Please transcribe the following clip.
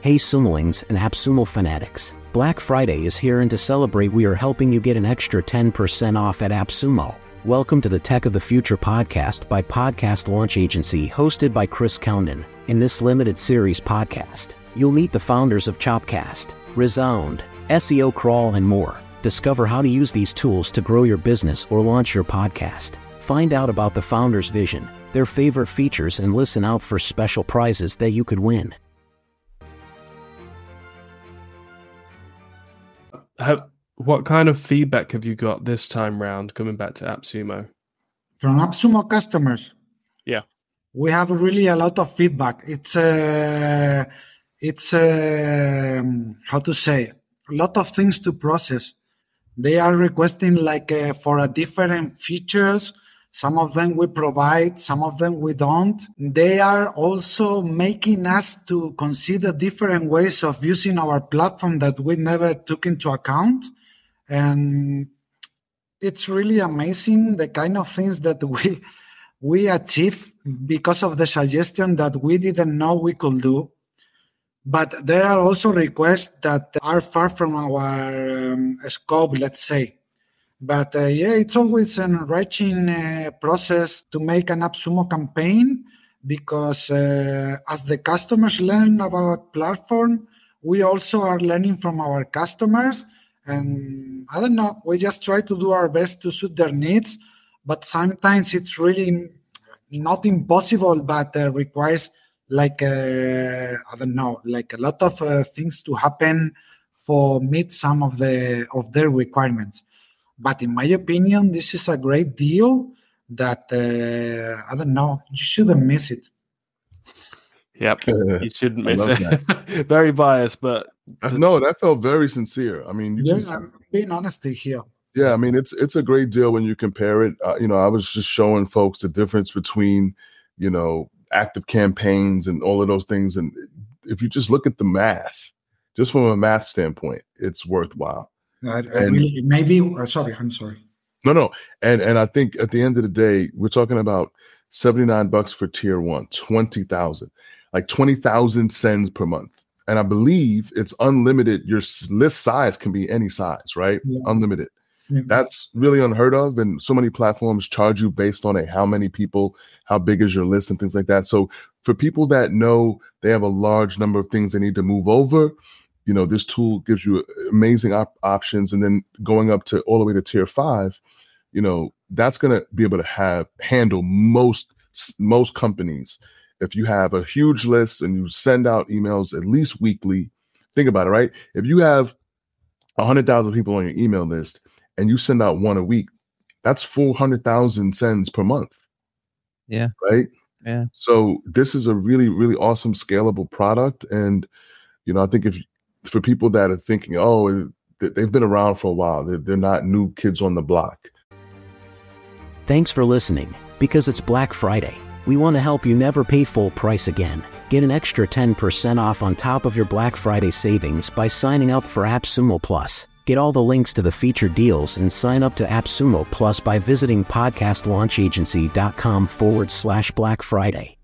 Hey Sumolings and AppSumo fanatics. Black Friday is here and to celebrate we are helping you get an extra 10% off at AppSumo. Welcome to the Tech of the Future podcast by Podcast Launch Agency hosted by Chris Cownden. In this limited series podcast, you'll meet the founders of Chopcast, Resound, SEO Crawl and more. Discover how to use these tools to grow your business or launch your podcast. Find out about the founders' vision, their favorite features and listen out for special prizes that you could win. Have, what kind of feedback have you got this time round coming back to AppSumo? From AppSumo customers? Yeah. We have really a lot of feedback. It's uh, it's uh, how to say a lot of things to process. They are requesting like uh, for a different features some of them we provide, some of them we don't. They are also making us to consider different ways of using our platform that we never took into account. And it's really amazing the kind of things that we we achieve because of the suggestion that we didn't know we could do. But there are also requests that are far from our um, scope, let's say. But uh, yeah, it's always an enriching uh, process to make an AppSumo campaign because uh, as the customers learn about platform, we also are learning from our customers. And I don't know, we just try to do our best to suit their needs, but sometimes it's really not impossible, but uh, requires like uh, I don't know, like a lot of uh, things to happen for meet some of the of their requirements. But in my opinion, this is a great deal that uh, I don't know. You shouldn't miss it. Yep, you shouldn't miss it. very biased, but no, that felt very sincere. I mean, yeah, can... I'm being honest here. Yeah, I mean, it's it's a great deal when you compare it. Uh, you know, I was just showing folks the difference between, you know, active campaigns and all of those things, and if you just look at the math, just from a math standpoint, it's worthwhile. I, I really, maybe. Uh, sorry, I'm sorry. No, no, and and I think at the end of the day, we're talking about seventy nine bucks for tier one, twenty thousand, like twenty thousand sends per month, and I believe it's unlimited. Your list size can be any size, right? Yeah. Unlimited. Yeah. That's really unheard of, and so many platforms charge you based on a how many people, how big is your list, and things like that. So for people that know they have a large number of things they need to move over, you know this tool gives you amazing op- options and then going up to all the way to tier five you know that's going to be able to have handle most most companies. If you have a huge list and you send out emails at least weekly think about it right? If you have 100000 people on your email list and you send out one a week that's 400000 sends per month. Yeah. Right? Yeah. So this is a really really awesome scalable product and you know i think if for people that are thinking, oh, eh, they've been around for a while, they're, they're not new kids on the block. Thanks for listening. Because it's Black Friday, we want to help you never pay full price again. Get an extra 10% off on top of your Black Friday savings by signing up for AppSumo Plus. Get all the links to the featured deals and sign up to AppSumo Plus by visiting podcastlaunchagency.com forward slash Black Friday.